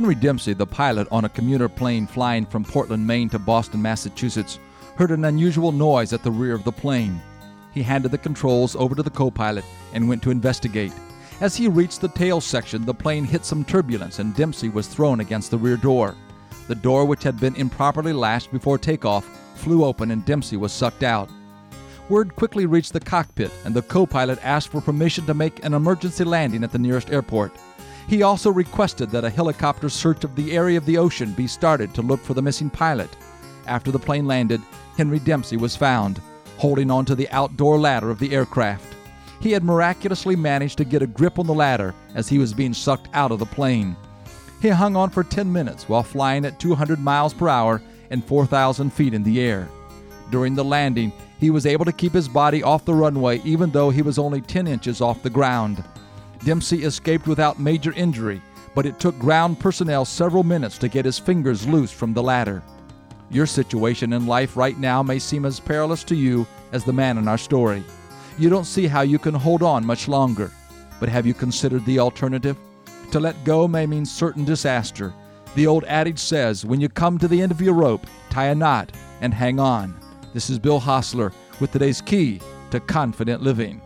Henry Dempsey, the pilot on a commuter plane flying from Portland, Maine to Boston, Massachusetts, heard an unusual noise at the rear of the plane. He handed the controls over to the co pilot and went to investigate. As he reached the tail section, the plane hit some turbulence and Dempsey was thrown against the rear door. The door, which had been improperly latched before takeoff, flew open and Dempsey was sucked out. Word quickly reached the cockpit, and the co pilot asked for permission to make an emergency landing at the nearest airport. He also requested that a helicopter search of the area of the ocean be started to look for the missing pilot. After the plane landed, Henry Dempsey was found, holding onto the outdoor ladder of the aircraft. He had miraculously managed to get a grip on the ladder as he was being sucked out of the plane. He hung on for 10 minutes while flying at 200 miles per hour and 4,000 feet in the air. During the landing, he was able to keep his body off the runway even though he was only 10 inches off the ground. Dempsey escaped without major injury, but it took ground personnel several minutes to get his fingers loose from the ladder. Your situation in life right now may seem as perilous to you as the man in our story. You don't see how you can hold on much longer. But have you considered the alternative? To let go may mean certain disaster. The old adage says when you come to the end of your rope, tie a knot and hang on. This is Bill Hostler with today's key to confident living.